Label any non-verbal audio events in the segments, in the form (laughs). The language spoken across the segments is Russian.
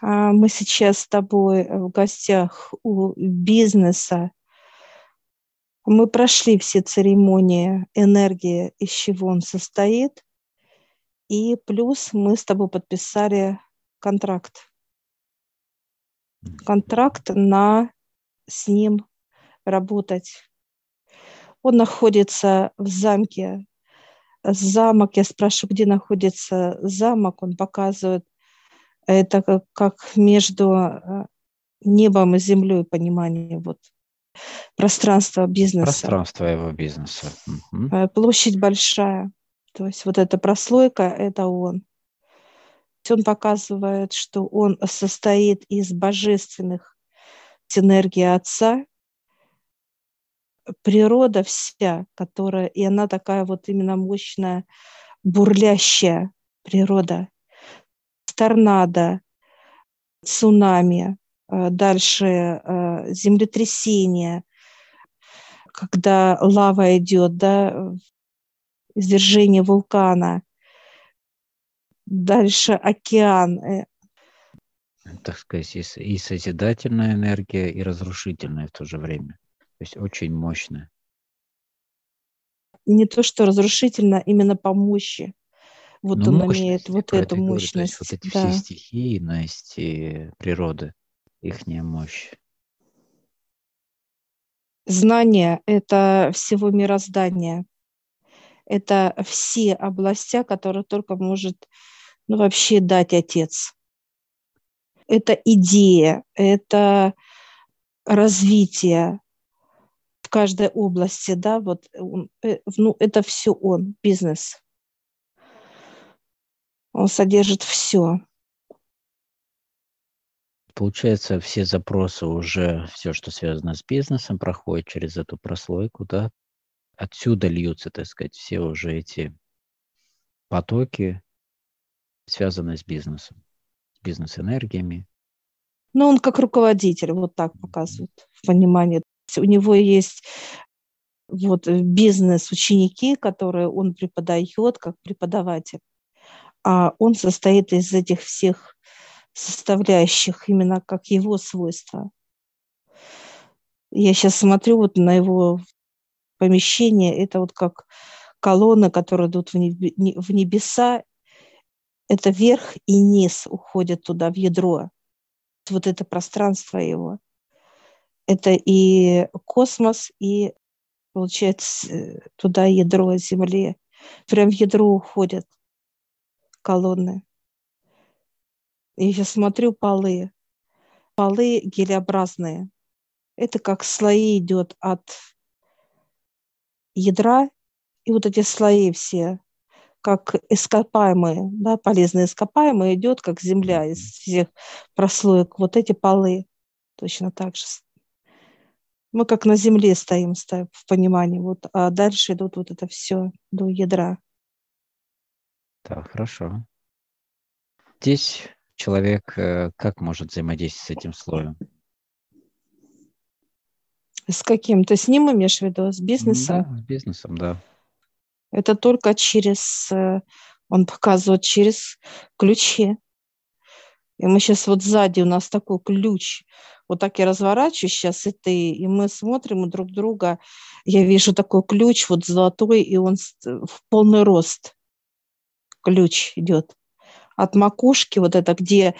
А, мы сейчас с тобой в гостях у бизнеса. Мы прошли все церемонии энергии, из чего он состоит. И плюс мы с тобой подписали контракт. Контракт на с ним работать. Он находится в замке. Замок, я спрашиваю, где находится замок, он показывает это как, как между э, небом и землей понимание вот пространство бизнеса. Пространство его бизнеса. Угу. Площадь большая. То есть вот эта прослойка – это он. Он показывает, что он состоит из божественных энергии Отца, природа вся, которая, и она такая вот именно мощная, бурлящая природа – торнадо, цунами, э, дальше э, землетрясение, когда лава идет, да, извержение вулкана, дальше океан. Э. Так сказать, и созидательная энергия, и разрушительная в то же время. То есть очень мощная. Не то, что разрушительно, именно по мощи. Вот ну, он имеет вот эту мощность. вот эти да. все стихийности природы, их мощь. Знание – это всего мироздания. Это все области, которые только может ну, вообще дать Отец. Это идея, это развитие в каждой области, да, вот, э, ну, это все он, бизнес. Он содержит все. Получается, все запросы уже, все, что связано с бизнесом, проходит через эту прослойку, да? Отсюда льются, так сказать, все уже эти потоки, связанные с бизнесом, с бизнес-энергиями. Ну, он как руководитель, вот так показывает в понимании. У него есть вот бизнес-ученики, которые он преподает как преподаватель а он состоит из этих всех составляющих, именно как его свойства. Я сейчас смотрю вот на его помещение, это вот как колонны, которые идут в небеса, это верх и низ уходят туда, в ядро. Вот это пространство его. Это и космос, и, получается, туда ядро Земли. Прям в ядро уходят колонны. Я смотрю полы. Полы гелеобразные. Это как слои идет от ядра, и вот эти слои все, как ископаемые, да, полезные ископаемые, идет как земля из всех прослоек. Вот эти полы точно так же. Мы как на земле стоим, стоим в понимании, вот, а дальше идут вот это все до ядра. Так, хорошо. Здесь человек э, как может взаимодействовать с этим слоем? С каким? То с ним имеешь в виду? С бизнесом? Да, с бизнесом, да. Это только через, э, он показывает через ключи. И мы сейчас вот сзади у нас такой ключ. Вот так я разворачиваю сейчас, и ты, и мы смотрим друг друга. Я вижу такой ключ вот золотой, и он в полный рост ключ идет. От макушки, вот это, где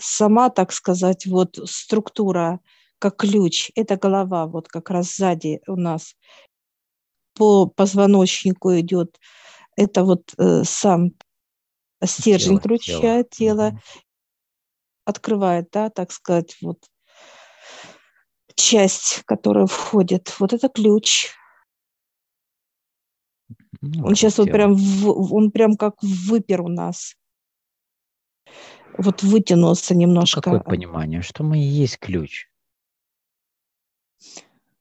сама, так сказать, вот структура, как ключ, это голова, вот как раз сзади у нас. По позвоночнику идет, это вот э, сам стержень тело, ключа, тело, тело открывает, да, так сказать, вот часть, которая входит. Вот это ключ. Ну, он сейчас вот прям, в, он прям как выпер у нас. Вот вытянулся ну, немножко. Какое понимание, что мы и есть ключ?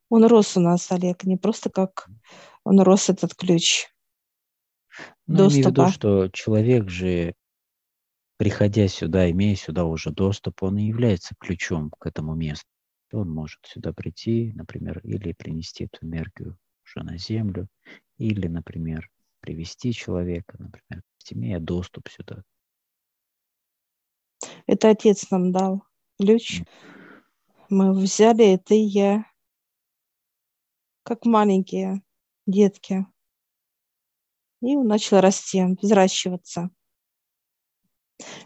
Он рос у нас, Олег, не просто как он рос этот ключ. Ну, доступа. имею в виду, что человек же, приходя сюда, имея сюда уже доступ, он и является ключом к этому месту. Он может сюда прийти, например, или принести эту энергию уже на землю, или, например, привести человека, например, имея доступ сюда. Это отец нам дал ключ. Мы взяли это и я, как маленькие детки. И он начал расти, взращиваться.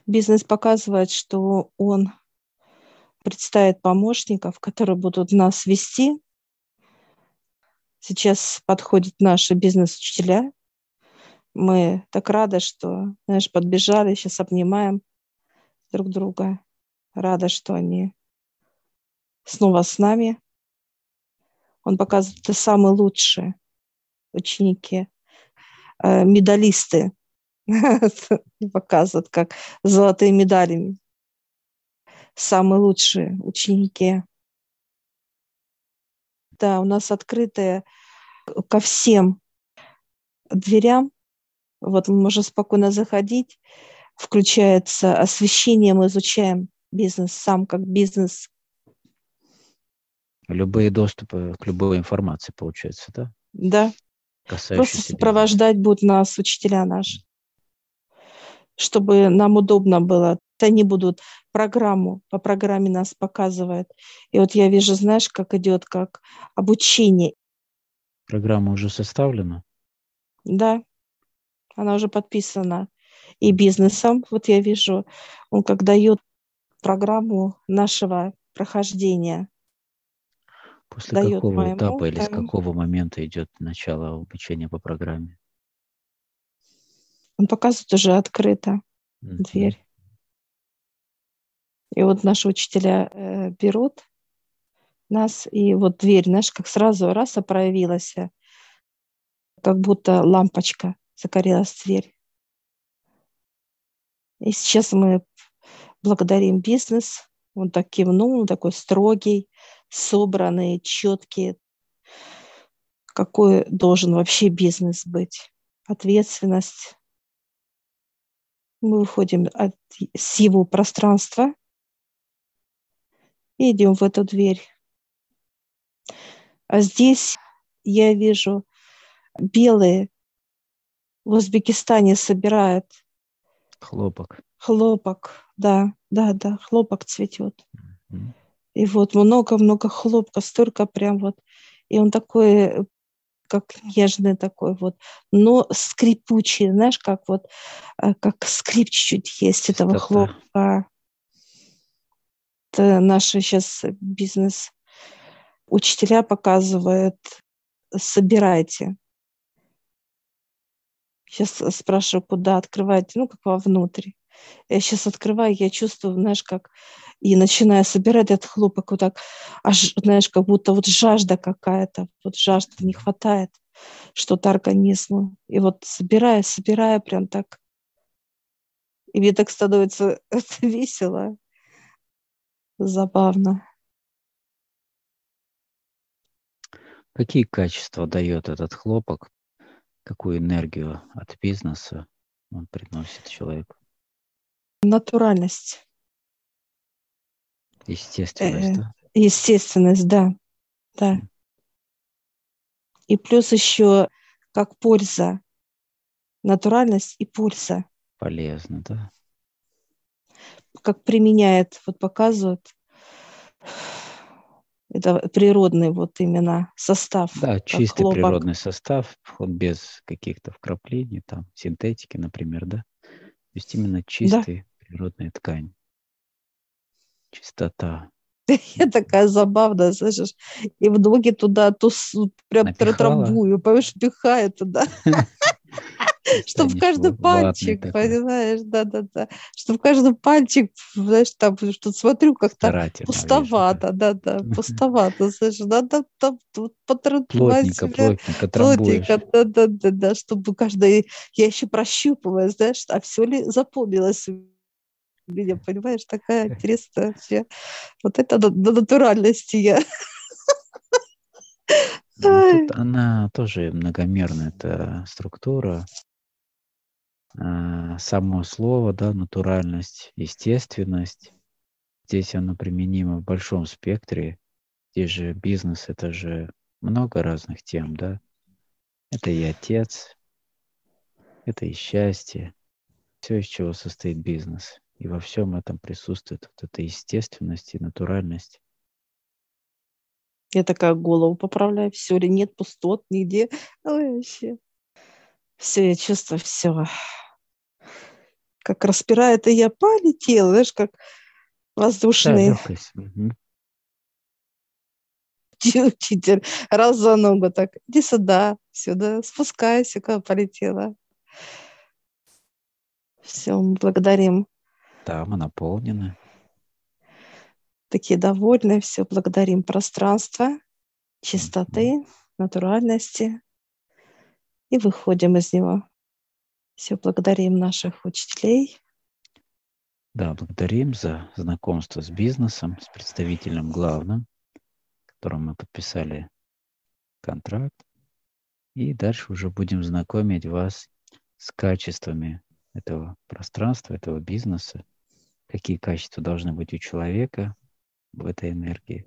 Бизнес показывает, что он представит помощников, которые будут нас вести. Сейчас подходят наши бизнес-учителя. Мы так рады, что, знаешь, подбежали, сейчас обнимаем друг друга. Рада, что они снова с нами. Он показывает, это самые лучшие ученики, э, медалисты (laughs) показывают, как золотые медали. Самые лучшие ученики. Да, у нас открытые ко всем дверям. Вот мы можем спокойно заходить. Включается освещение, мы изучаем бизнес сам как бизнес. Любые доступы к любой информации, получается, да? Да. Просто сопровождать будут нас учителя наши, чтобы нам удобно было. Они будут программу, по программе нас показывают. И вот я вижу, знаешь, как идет, как обучение. Программа уже составлена? Да, она уже подписана. И бизнесом, вот я вижу, он как дает программу нашего прохождения. После дает какого моему, этапа или там... с какого момента идет начало обучения по программе? Он показывает уже открыто mm-hmm. дверь. И вот наши учителя э, берут нас, и вот дверь, знаешь, как сразу раз проявилась, как будто лампочка загорелась дверь. И сейчас мы благодарим бизнес. Он так кивнул, такой строгий, собранный, четкий. Какой должен вообще бизнес быть? Ответственность. Мы выходим от, с его пространства и идем в эту дверь. А здесь я вижу белые в Узбекистане собирают хлопок. Хлопок, да, да, да, хлопок цветет. Mm-hmm. И вот много-много хлопка, столько прям вот. И он такой, как нежный такой вот, но скрипучий, знаешь, как вот, э, как скрип чуть-чуть есть этого хлопка. Это наши сейчас бизнес учителя показывают, собирайте. Сейчас спрашиваю, куда открывать, ну, как вовнутрь. Я сейчас открываю, я чувствую, знаешь, как и начинаю собирать этот хлопок, вот так, аж, знаешь, как будто вот жажда какая-то, вот жажда не хватает что-то организму. И вот собирая, собирая прям так. И мне так становится (laughs) весело, забавно. Какие качества дает этот хлопок? Какую энергию от бизнеса он приносит человеку? Натуральность. Естественность, да? Естественность, да. Да. И плюс еще как польза. Натуральность и польза. Полезно, да. Как применяет, вот показывают. Это природный вот именно состав. Да, чистый хлопок. природный состав, без каких-то вкраплений, там, синтетики, например, да? То есть именно чистый природная ткань. Чистота. (laughs) Я такая забавная, слышишь, и в ноги туда тус, прям трамбую, понимаешь, пихаю туда. (laughs) Чтобы в каждый пальчик, понимаешь, да-да-да. Чтобы в каждый пальчик, знаешь, там, что смотрю, как-то пустовато, да-да, (laughs) пустовато, слышишь, надо там потрамбовать себя. Плотненько, да-да-да, чтобы каждый, я еще прощупываю, знаешь, а все ли запомнилось меня, понимаешь, такая интересная вообще. Вот это до, до натуральности я. Ну, тут она тоже многомерная, эта структура. А, само слово, да, натуральность, естественность. Здесь оно применимо в большом спектре. Здесь же бизнес, это же много разных тем, да. Это и отец, это и счастье, все, из чего состоит бизнес. И во всем этом присутствует вот эта естественность и натуральность. Я такая голову поправляю, все ли нет пустот нигде. Ой, вообще. Все, я чувствую все. Как распирает, и я полетела, знаешь, как воздушный. Да, Учитель раз за ногу так, иди сюда, сюда, спускайся, куда полетела. Все, мы благодарим. Да, мы наполнены такие довольные, все благодарим пространства, чистоты, натуральности и выходим из него. Все благодарим наших учителей. Да, благодарим за знакомство с бизнесом, с представителем главным, которым мы подписали контракт. И дальше уже будем знакомить вас с качествами этого пространства, этого бизнеса, какие качества должны быть у человека, в этой энергии.